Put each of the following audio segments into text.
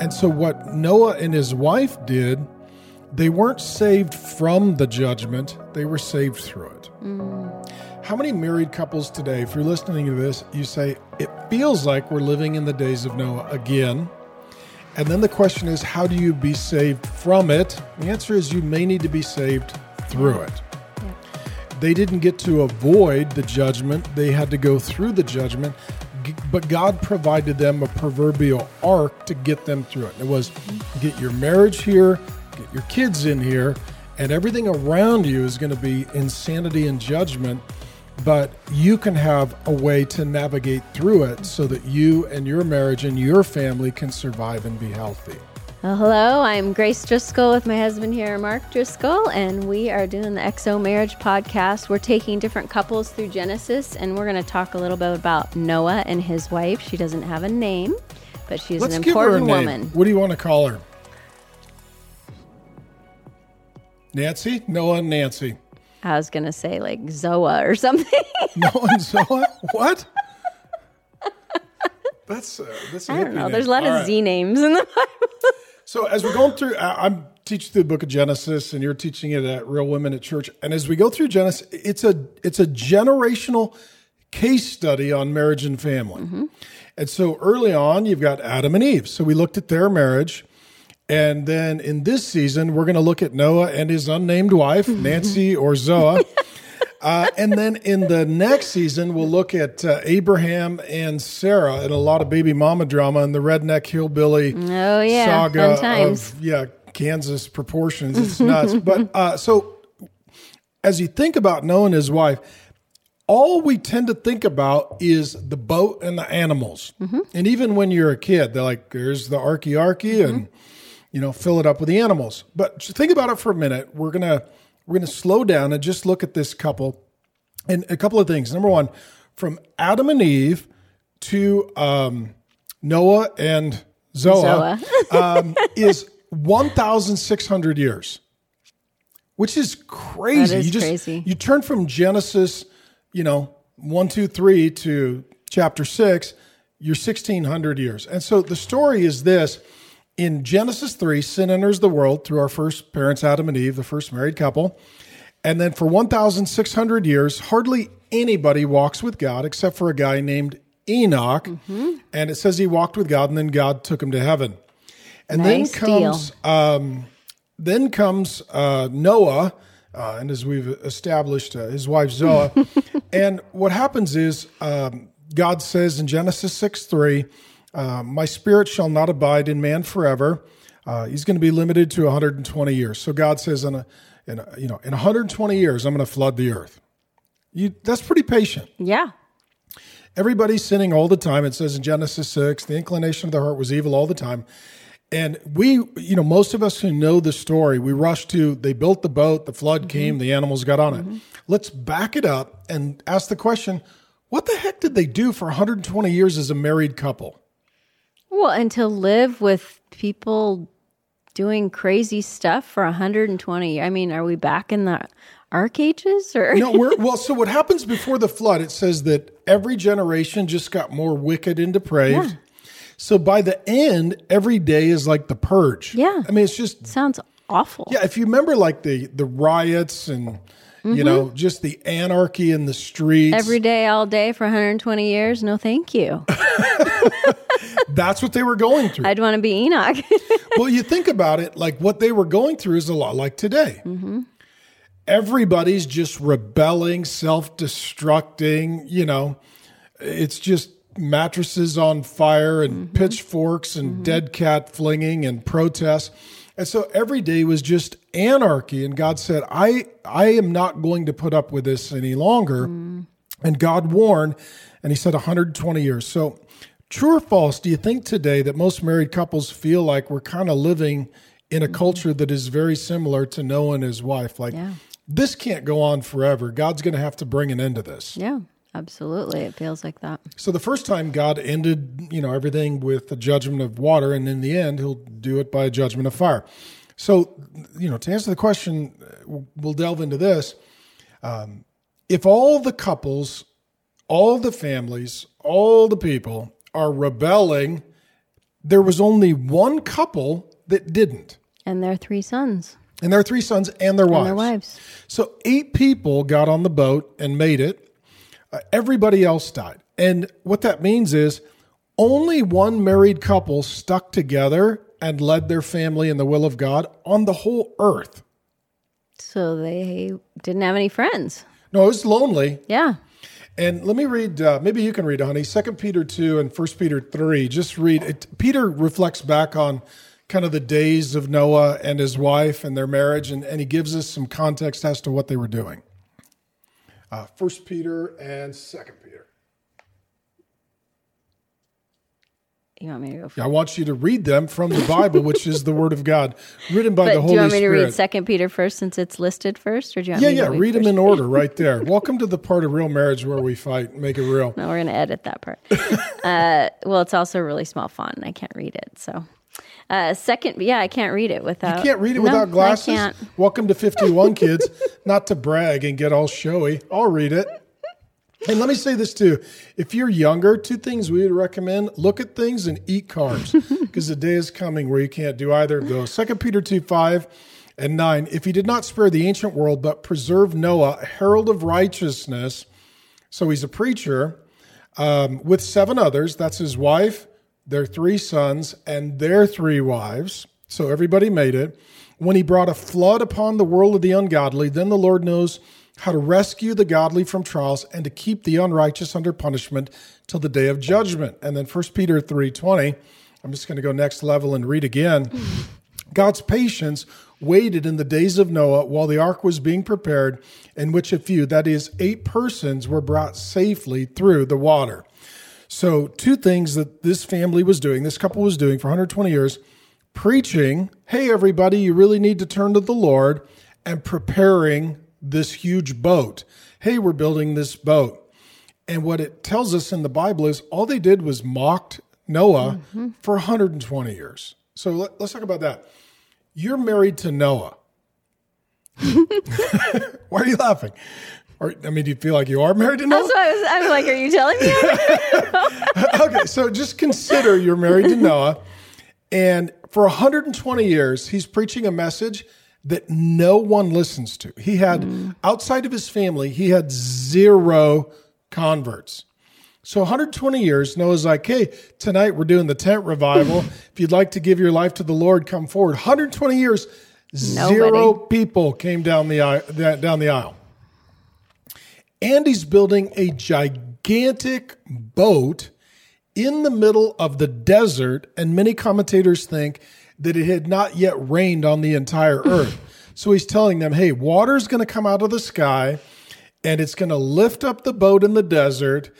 And so, what Noah and his wife did, they weren't saved from the judgment, they were saved through it. Mm. How many married couples today, if you're listening to this, you say, it feels like we're living in the days of Noah again? And then the question is, how do you be saved from it? The answer is, you may need to be saved through it. They didn't get to avoid the judgment, they had to go through the judgment, but God provided them a proverbial ark to get them through it. It was get your marriage here, get your kids in here, and everything around you is going to be insanity and judgment. But you can have a way to navigate through it so that you and your marriage and your family can survive and be healthy. Well, hello, I'm Grace Driscoll with my husband here, Mark Driscoll, and we are doing the XO Marriage Podcast. We're taking different couples through Genesis, and we're going to talk a little bit about Noah and his wife. She doesn't have a name, but she's Let's an give her a important name. woman. What do you want to call her? Nancy? Noah and Nancy. I was going to say like Zoa or something. Noah and Zoa? What? That's uh, that's. I don't know. There's a lot of Z names in the Bible. So as we're going through, I'm teaching through the book of Genesis, and you're teaching it at Real Women at Church. And as we go through Genesis, it's a it's a generational case study on marriage and family. Mm-hmm. And so early on, you've got Adam and Eve. So we looked at their marriage. And then in this season, we're going to look at Noah and his unnamed wife, mm-hmm. Nancy or Zoa. Uh, and then in the next season, we'll look at uh, Abraham and Sarah and a lot of baby mama drama and the redneck hillbilly Oh, yeah. saga of yeah Kansas proportions. It's nuts. but uh, so as you think about Noah and his wife, all we tend to think about is the boat and the animals. Mm-hmm. And even when you're a kid, they're like, "There's the arky arky," and you know, fill it up with the animals. But think about it for a minute. We're gonna we're gonna slow down and just look at this couple and a couple of things. Number one, from Adam and Eve to um, Noah and Zoa, um, is 1,600 years, which is crazy. Is you just crazy. you turn from Genesis, you know, one, two, three to chapter six, you're 1,600 years. And so the story is this. In Genesis 3, sin enters the world through our first parents, Adam and Eve, the first married couple. And then for 1,600 years, hardly anybody walks with God except for a guy named Enoch. And it says he walked with God and then God took him to heaven. And Nice then comes um, then comes uh, Noah, uh, and as we've established, uh, his wife Zoa. and what happens is um, God says in Genesis 6 3, uh, My spirit shall not abide in man forever. Uh, he's going to be limited to 120 years. So God says, in, a, in a, you know, in 120 years, I'm going to flood the earth. You, that's pretty patient. Yeah. Everybody's sinning all the time. It says in Genesis 6, the inclination of the heart was evil all the time. And we, you know, most of us who know the story, we rush to they built the boat, the flood came, the animals got on it. Let's back it up and ask the question what the heck did they do for 120 years as a married couple? Well, and to live with people doing crazy stuff for 120. I mean, are we back in the arc ages or No, we're well. So what happens before the flood? It says that every generation just got more wicked and depraved. So by the end, every day is like the purge. Yeah. I mean, it's just sounds awful? Yeah, if you remember like the the riots and you mm-hmm. know just the anarchy in the streets, Every day, all day for 120 years? No, thank you. that's what they were going through. I'd want to be Enoch. well, you think about it, like what they were going through is a lot like today. Mm-hmm. Everybody's just rebelling, self-destructing. You know, it's just mattresses on fire and mm-hmm. pitchforks and mm-hmm. dead cat flinging and protests. And so every day was just anarchy. And God said, I, I am not going to put up with this any longer. Mm. And God warned, and He said 120 years. So, true or false, do you think today that most married couples feel like we're kind of living in a culture that is very similar to Noah and his wife? Like, Yeah. this can't go on forever. God's going to have to bring an end to this. yeah, absolutely. It feels like that. So the first time God ended, you know, everything with the judgment of water, and in the end, He'll do it by a judgment of fire. So, you know, to answer the question, uh, we'll delve into this. Um, if all the couples, all the families, all the people are rebelling there was only one couple that didn't. And their three sons And their three sons and their wives. and their wives. So eight people got on the boat and made it. Uh, everybody else died. And what that means is only one married couple stuck together and led their family in the will of God on the whole earth. So they didn't have any friends. No, it was lonely. Yeah. And let me read, uh, maybe you can read, honey, 2 Peter 2 and 1 Peter 3. Just read it. Peter reflects back on kind of the days of Noah and his wife and their marriage, and, and he gives us some context as to what they were doing. Uh, 1 Peter and 2 Peter. You want me to go first? I want you to read them from the Bible, which is the Word of God, written by But the Holy Spirit. do you want me to read Second Peter first since it's listed first, or do you want yeah, me to yeah, read them in order right there. Welcome to the part of real marriage where we fight, make it real. No, we're going to edit that part. uh, well, it's also a really small font, and I can't read it. So, uh, second, yeah, I can't read it without. You can't read it No, without glasses. I can't. Welcome to 51 kids. Not to brag and get all showy. I'll read it. And let me say this too. If you're younger, two things we would recommend look at things and eat carbs because the day is coming where you can't do either of those. 2 Peter 2 5 and 9. If he did not spare the ancient world, but preserved Noah, a herald of righteousness, so he's a preacher, um, with seven others, that's his wife, their three sons, and their three wives. So everybody made it. When he brought a flood upon the world of the ungodly, then the Lord knows how to rescue the godly from trials and to keep the unrighteous under punishment till the day of judgment. And then 1 Peter 3:20, I'm just going to go next level and read again. God's patience waited in the days of Noah while the ark was being prepared, in which a few, that is, eight persons, were brought safely through the water. So, two things that this family was doing, this couple was doing for 120 years preaching, hey, everybody, you really need to turn to the Lord, and preparing this huge boat. Hey, we're building this boat. And what it tells us in the Bible is all they did was mocked Noah mm-hmm. for 120 years. So let, us talk about that. You're married to Noah. Why are you laughing? Or, I mean, do you feel like you are married to Noah? That's what I was. I was like, "Are you telling me?" okay, so just consider you're married to Noah, and for 120 years, he's preaching a message that no one listens to. He had, outside of his family, he had zero converts. So 120 years, Noah's like, hey, tonight we're doing the tent revival. if you'd like to give your life to the Lord, come forward. 120 years, zero people came down the aisle, down the aisle. And he's building a gigantic boat in the middle of the desert. And many commentators think that it had not yet rained on the entire earth. so he's telling them, hey, water's going to come out of the sky and it's going to lift up the boat in the desert.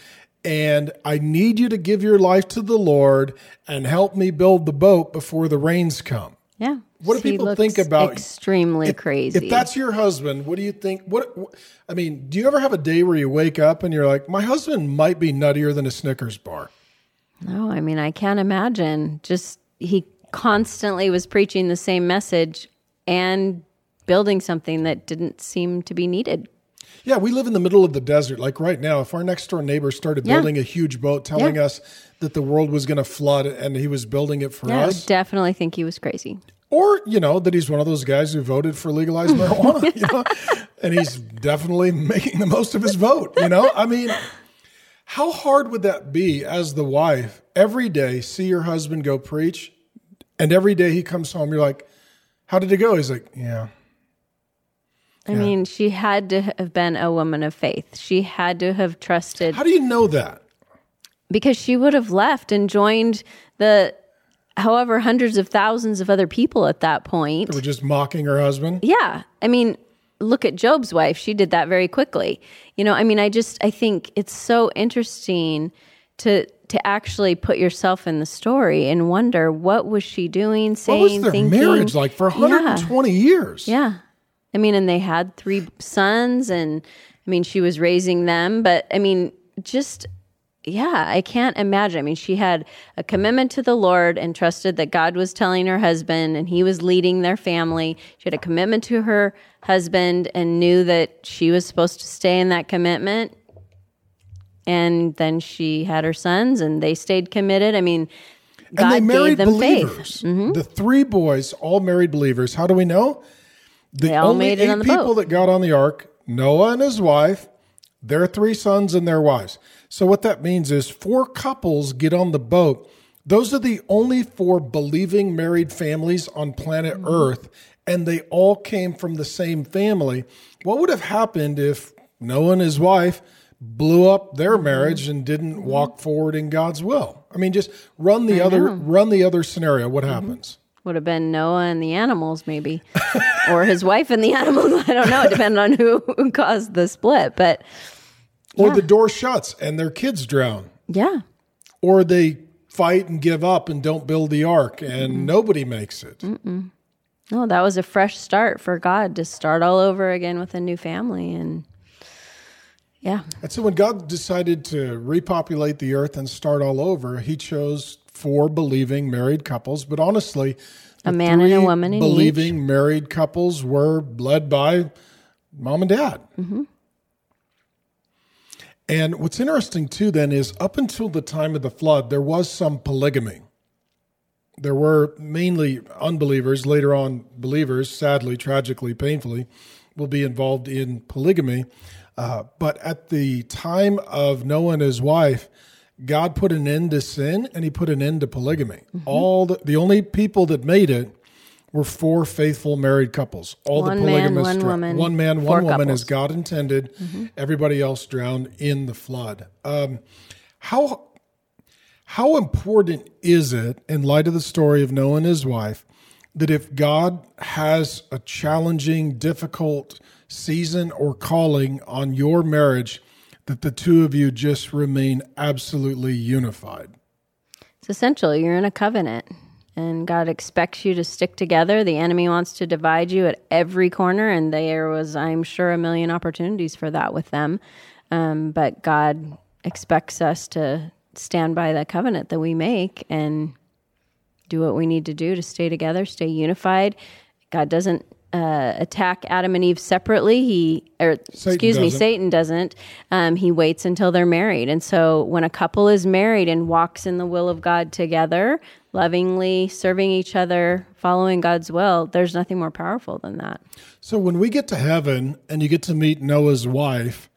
And I need you to give your life to the Lord and help me build the boat before the rains come. yeah. What do He people looks think about- Extremely If- crazy. If that's your husband, what do you think? What, what I mean, do you ever have a day where you wake up and you're like, my husband might be nuttier than a Snickers bar? No, I mean, I can't imagine. Just he constantly was preaching the same message and building something that didn't seem to be needed. Yeah, we live in the middle of the desert. Like right now, if our next door neighbor started Yeah. building a huge boat, telling Yeah. us that the world was going to flood and he was building it for Yeah, I us, would definitely think he was crazy. or you know that he's one of those guys who voted for legalized marijuana, you know, and he's definitely making the most of his vote. You know, I mean, how hard would that be as the wife every day see your husband go preach, and every day he comes home, you're like, "How did it go?" He's like, "Yeah." I mean, she had to have been a woman of faith. She had to have trusted How do you know that? because she would have left and joined the however hundreds of thousands of other people at that point. They were just mocking her husband. Yeah. I mean, look at Job's wife. She did that very quickly. You know, I mean, I just I think it's so interesting to to actually put yourself in the story and wonder what was she doing, saying, What was their thinking. marriage like for 120 years? Yeah. I mean, and they had three sons, and I mean, she was raising them, but I mean, just, yeah, I can't imagine. I mean, she had a commitment to the Lord and trusted that God was telling her husband, and he was leading their family. She had a commitment to her husband and knew that she was supposed to stay in that commitment. And then she had her sons, and they stayed committed. I mean, God and they married believers. faith. The three boys, all married believers. How do we know? The They all only made it eight on the people boat. that got on the ark, Noah and his wife, their three sons and their wives. So what that means is four couples get on the boat. Those are the only four believing married families on planet Mm-hmm. Earth, and they all came from the same family. What would have happened if Noah and his wife blew up their Mm-hmm. marriage and didn't walk forward in God's will? I mean, just run the other run the other scenario. What Mm-hmm. happens? Would have been Noah and the animals, maybe, or his wife and the animals. I don't know. It depends on who, who caused the split. But Or the door shuts and their kids drown. yeah, Or they fight and give up and don't build the ark and nobody makes it. no, that was a fresh start for God to start all over again with a new family. And yeah, And so when God decided to repopulate the earth and start all over, he chose four believing married couples. But honestly, A man and a woman in believing married couples were led by mom and dad. Mm-hmm. And what's interesting too, then, is up until the time of the flood, there was some polygamy. There were mainly unbelievers, later on believers, sadly, tragically, painfully, will be involved in polygamy. Uh, but at the time of Noah and his wife, God put an end to sin and he put an end to polygamy. All the, the only people that made it were four faithful married couples. All One the man, polygamists, one drowned. woman, one man, one woman, couples. as God intended. Everybody else drowned in the flood. Um, how how important is it, in light of the story of Noah and his wife, that if God has a challenging, difficult season or calling on your marriage, that the two of you just remain absolutely unified? it's essential. You're in a covenant, and God expects you to stick together. The enemy wants to divide you at every corner, and there was, I'm sure, a million opportunities for that with them. Um, but God expects us to stand by the covenant that we make and do what we need to do to stay together, stay unified. God doesn't uh, attack Adam and Eve separately. He, or excuse me, doesn't. Satan doesn't. Um, he waits until they're married. And so when a couple is married and walks in the will of God together, lovingly serving each other, following God's will, there's nothing more powerful than that. So when we get to heaven and you get to meet Noah's wife,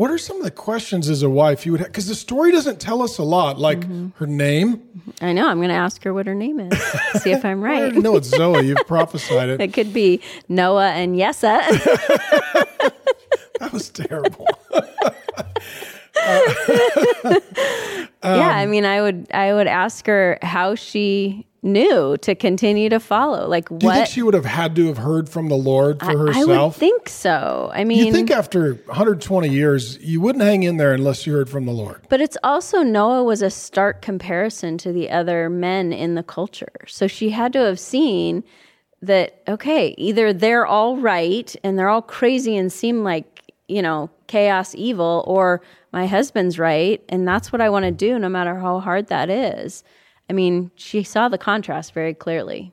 what are some of the questions as a wife you would have? Because the story doesn't tell us a lot, like mm-hmm. her name. I know. I'm going to ask her what her name is. See if I'm right. know it's Zoe. You've prophesied it. It could be Noah and Yessa. That was terrible. Uh, yeah, I um, mean, I would I would ask her how she knew to continue to follow. Like Do you think what she would have had to have heard from the Lord for herself? I would think so. I mean, you think after 120 years, you wouldn't hang in there unless you heard from the Lord. But it's also Noah was a stark comparison to the other men in the culture. So she had to have seen that, okay, either they're all right and they're all crazy and seem like, you know, chaos evil, or my husband's right. And that's what I want to do, no matter how hard that is. I mean, she saw the contrast very clearly.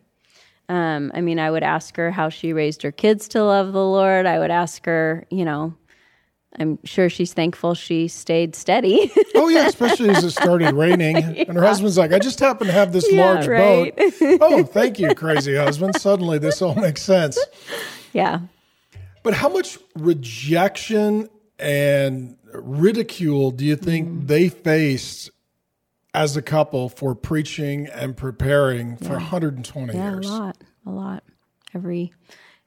Um, I mean, I would ask her how she raised her kids to love the Lord. I would ask her, you know, I'm sure she's thankful she stayed steady. Oh, yeah, especially as it started raining. And her husband's like, I just happen to have this Yeah, large right. boat. oh, thank you, crazy husband. Suddenly this all makes sense. yeah. But how much rejection and ridicule do you think Mm. they faced as a couple for preaching and preparing for 120 Yeah, a years? lot, a lot. Every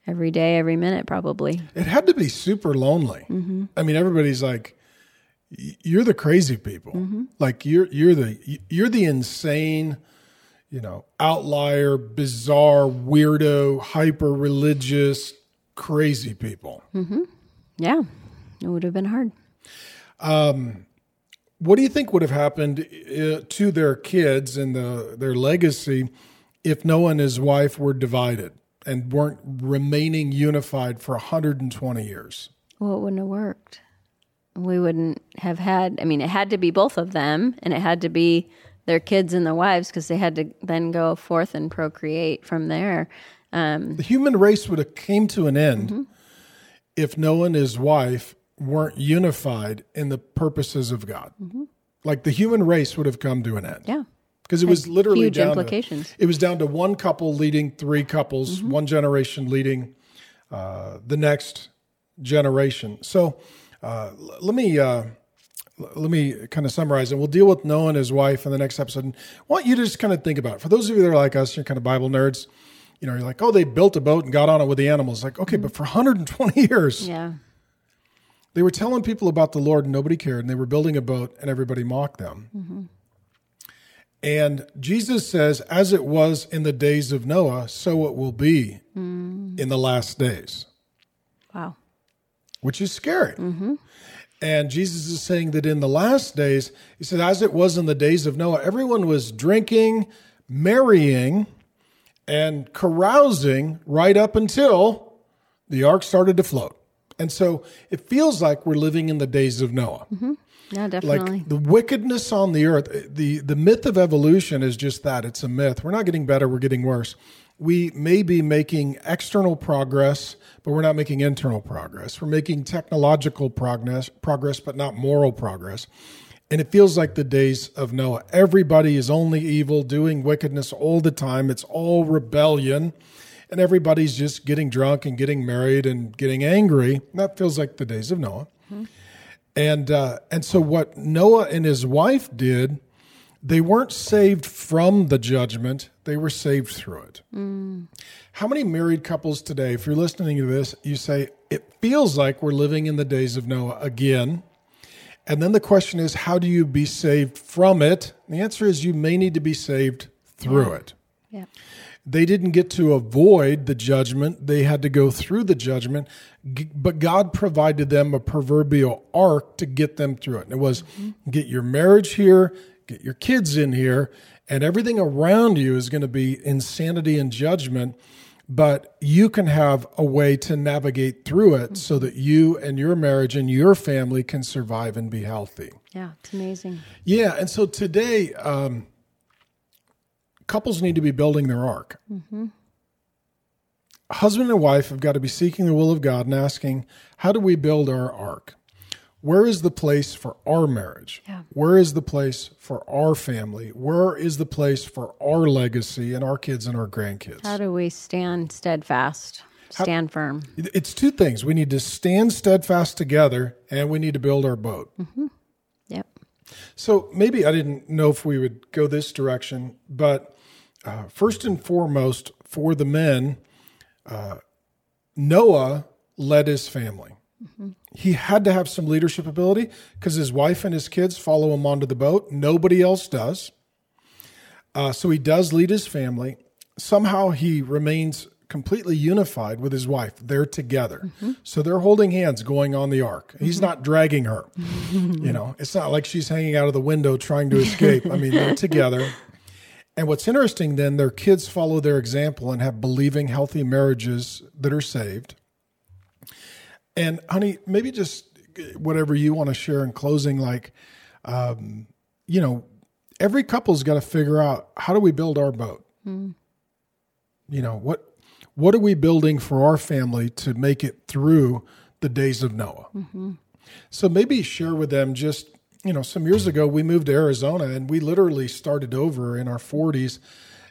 every day, every minute, probably. It had to be super lonely. Mm-hmm. I mean, everybody's like, "You're the crazy people. Mm-hmm. Like you're you're the you're the insane, you know, outlier, bizarre, weirdo, hyper religious, crazy people." Yeah, it would have been hard. What do you think would have happened uh, to their kids and the, their legacy if Noah and his wife were divided and weren't remaining unified for 120 years? Well, it wouldn't have worked. We wouldn't have had. I mean, it had to be both of them, and it had to be their kids and their wives because they had to then go forth and procreate from there. Um, The human race would have came to an end Mm-hmm. if Noah and his wife weren't unified in the purposes of God. Like the human race would have come to an end. yeah, because it was literally huge down implications. To, it was down to one couple leading three couples, one generation leading uh, the next generation. So uh, l- let me uh, l- let me kind of summarize, and we'll deal with Noah and his wife in the next episode. And I want you to just kind of think about it. For those of you that are like us, you're kind of Bible nerds. You know, you're like, oh, they built a boat and got on it with the animals. Like, okay, but for 120 years, Yeah. They were telling people about the Lord and nobody cared, and they were building a boat and everybody mocked them. And Jesus says, as it was in the days of Noah, so it will be in the last days, Wow. which is scary. Mm-hmm. And Jesus is saying that in the last days, he said, as it was in the days of Noah, everyone was drinking, marrying, and carousing right up until the ark started to float. And so it feels like we're living in the days of Noah. Mm-hmm. Yeah, definitely. Like the wickedness on the earth, the, the myth of evolution is just that it's a myth. We're not getting better, we're getting worse. We may be making external progress, but we're not making internal progress. We're making technological progress, progress, but not moral progress. And it feels like the days of Noah. Everybody is only evil, doing wickedness all the time. It's all rebellion. And everybody's just getting drunk and getting married and getting angry. That feels like the days of Noah. And uh, and so what Noah and his wife did, they weren't saved from the judgment; they were saved through it. How many married couples today, if you're listening to this, you say it feels like we're living in the days of Noah again? And then the question is, how do you be saved from it? And the answer is, you may need to be saved through it. yeah. They didn't get to avoid the judgment, they had to go through the judgment, but God provided them a proverbial ark to get them through it. And it was get your marriage here, get your kids in here, and everything around you is going to be insanity and judgment. But you can have a way to navigate through it so that you and your marriage and your family can survive and be healthy. Yeah. It's amazing. Yeah, and so today, um, couples need to be building their ark. Mm-hmm. Husband and wife have got to be seeking the will of God and asking, how do we build our ark? Where is the place for our marriage? Yeah. Where is the place for our family? Where is the place for our legacy and our kids and our grandkids? How do we stand steadfast, stand firm? It's two things. We need to stand steadfast together and we need to build our boat. Mm-hmm. Yep. So maybe I didn't know if we would go this direction, but uh, first and foremost, for the men, uh, Noah led his family. He had to have some leadership ability because his wife and his kids follow him onto the boat. Nobody else does. Uh, so he does lead his family. Somehow he remains completely unified with his wife. They're together. So they're holding hands going on the ark. He's not dragging her. you know, it's not like she's hanging out of the window trying to escape. I mean, they're together. And what's interesting then, their kids follow their example and have believing, healthy marriages that are saved. And honey, maybe just whatever you want to share in closing, like, um, you know, every couple's got to figure out how do we build our boat. You know what what are we building for our family to make it through the days of Noah? So maybe share with them just you know some years ago we moved to Arizona and we literally started over in our 40s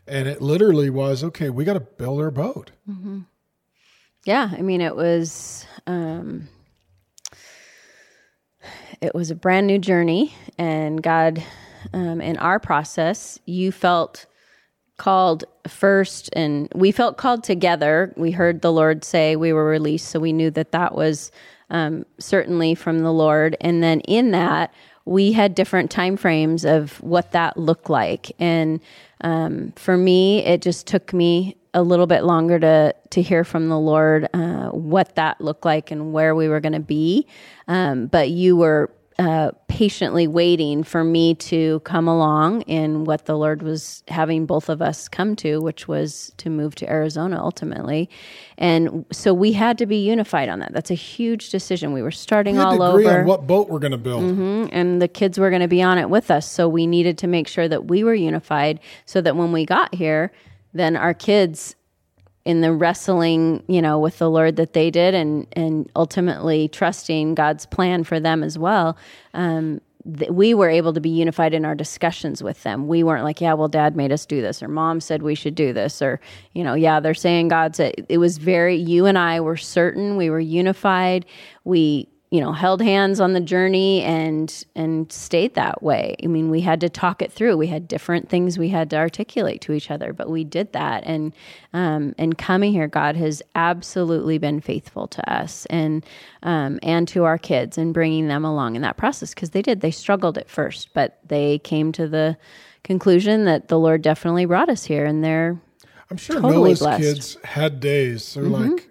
and it literally was okay we got to build our boat Yeah, I mean, it was um, it was a brand new journey, and God, um, in our process, you felt called first, and we felt called together. We heard the Lord say we were released, so we knew that that was um, certainly from the Lord. And then in that, we had different time frames of what that looked like, and um, for me, it just took me a little bit longer to to hear from the Lord uh, what that looked like and where we were going to be. Um, but you were uh, patiently waiting for me to come along in what the Lord was having both of us come to, which was to move to Arizona ultimately. And so we had to be unified on that. That's a huge decision. We were starting we had all to agree over on what boat we're going to build Mhm. and the kids were going to be on it with us. So we needed to make sure that we were unified so that when we got here, then our kids in the wrestling, you know, with the Lord that they did and and ultimately trusting God's plan for them as well, um, we were able to be unified in our discussions with them. We weren't like, yeah, well, dad made us do this, or mom said we should do this, or, you know, yeah, they're saying God said it was very, you and I were certain we were unified. We, you know held hands on the journey and and stayed that way. I mean we had to talk it through. We had different things we had to articulate to each other but we did that. And um, and coming here god has absolutely been faithful to us and um, and to our kids and bringing them along in that process because they did. They struggled at first but they came to the conclusion that the lord definitely brought us here and they're I'm sure totally Noah's blessed. kids had days. They're like,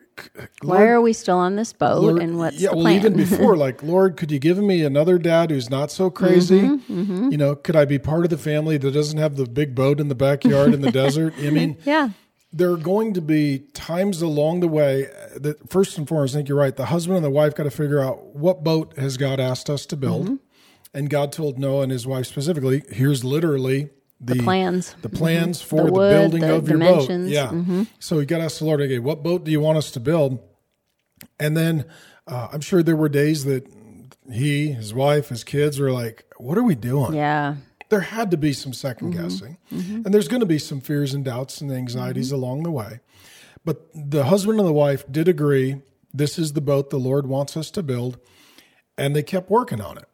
why are we still on this boat Lord- and what's yeah, the well, plan even before, like, Lord, could you give me another dad who's not so crazy? Mm-hmm, You know, could I be part of the family that doesn't have the big boat in the backyard in the desert? I mean, yeah there are going to be times along the way that, first and foremost, I think you're right. The husband and the wife got to figure out what boat has God asked us to build. Mm-hmm. And God told Noah and his wife specifically, here's literally the, plans. the plans mm-hmm. for The the, wood, building the of your dimensions. Mm-hmm. boat. Yeah. So you got to ask the Lord, okay, what boat do you want us to build? And then uh, I'm sure there were days that he, his wife, his kids were like, what are we doing? yeah There had to be some 2nd mm-hmm. guessing. Mm-hmm. And there's going to be some fears and doubts and anxieties along the way. But the husband and the wife did agree this is the boat the Lord wants us to build. And they kept working on it.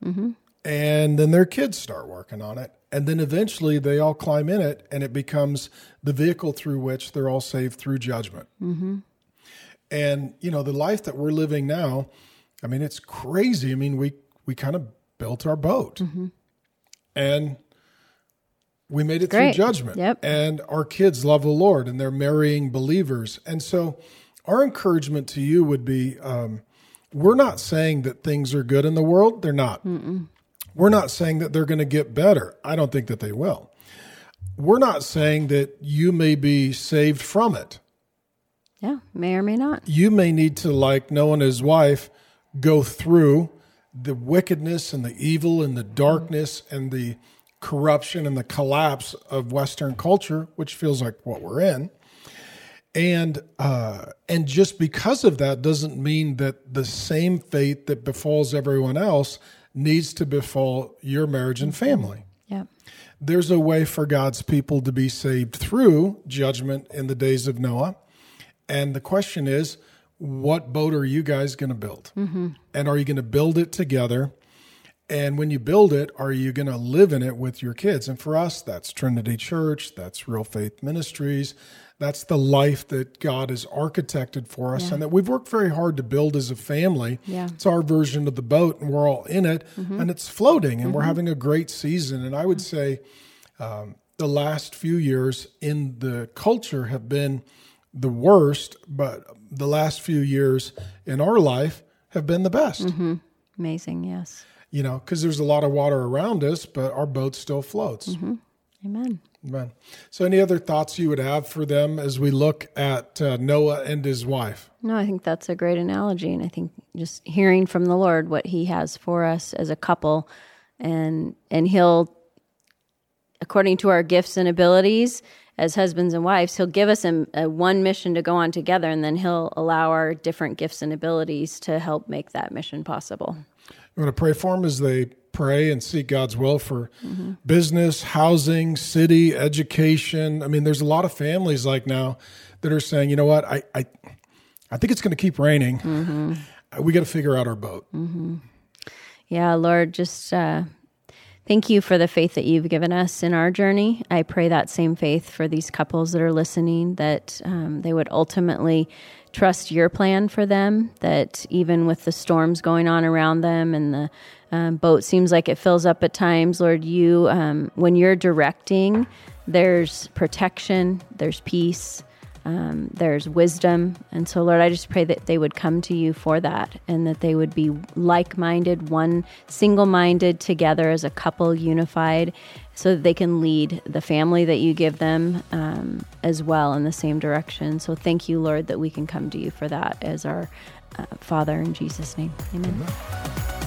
And then their kids start working on it. And then eventually they all climb in it, and it becomes the vehicle through which they're all saved through judgment. And, you know, the life that we're living now, I mean, it's crazy. I mean, we, we kind of built our boat and we made it Great. through judgment. Yep. And our kids love the Lord and they're marrying believers. And so, our encouragement to you would be um, we're not saying that things are good in the world, they're not. We're not saying that they're going to get better. I don't think that they will. We're not saying that you may be saved from it. yeah may or may not You may need to, like Noah and his wife, go through the wickedness and the evil and the darkness and the corruption and the collapse of Western culture, which feels like what we're in. And uh, and just because of that doesn't mean that the same fate that befalls everyone else needs to befall your marriage and family. yeah There's a way for God's people to be saved through judgment in the days of Noah. And the question is, what boat are you guys going to build? Mm-hmm. And are you going to build it together? And when you build it, are you going to live in it with your kids? And for us, that's Trinity Church, that's Real Faith Ministries. That's the life that God has architected for us and that we've worked very hard to build as a family. Yeah. It's our version of the boat, and we're all in it, mm-hmm. and it's floating, and we're mm-hmm. having a great season. And I would say um, the last few years in the culture have been the worst, but the last few years in our life have been the best. Mm-hmm. amazing yes You know, because there's a lot of water around us, but our boat still floats. amen Amen. So, any other thoughts you would have for them as we look at uh, Noah and his wife? No, I think that's a great analogy. And I think just hearing from the Lord what he has for us as a couple and and he'll according to our gifts and abilities as husbands and wives, he'll give us a, a one mission to go on together and then he'll allow our different gifts and abilities to help make that mission possible. You want to pray for them as they pray and seek God's will for business, housing, city, education. I mean, there's a lot of families like now that are saying, you know what, I I, I think it's going to keep raining. We got to figure out our boat. Yeah, Lord, just uh, thank you for the faith that you've given us in our journey. I pray that same faith for these couples that are listening, that um, they would ultimately trust your plan for them, that even with the storms going on around them and the um, boat seems like it fills up at times, Lord, you, um, when you're directing, there's protection, there's peace um, there's wisdom. And so, Lord, I just pray that they would come to you for that and that they would be like minded, one single minded together as a couple, unified, so that they can lead the family that you give them um, as well in the same direction. So, thank you, Lord, that we can come to you for that as our uh, Father in Jesus' name. Amen.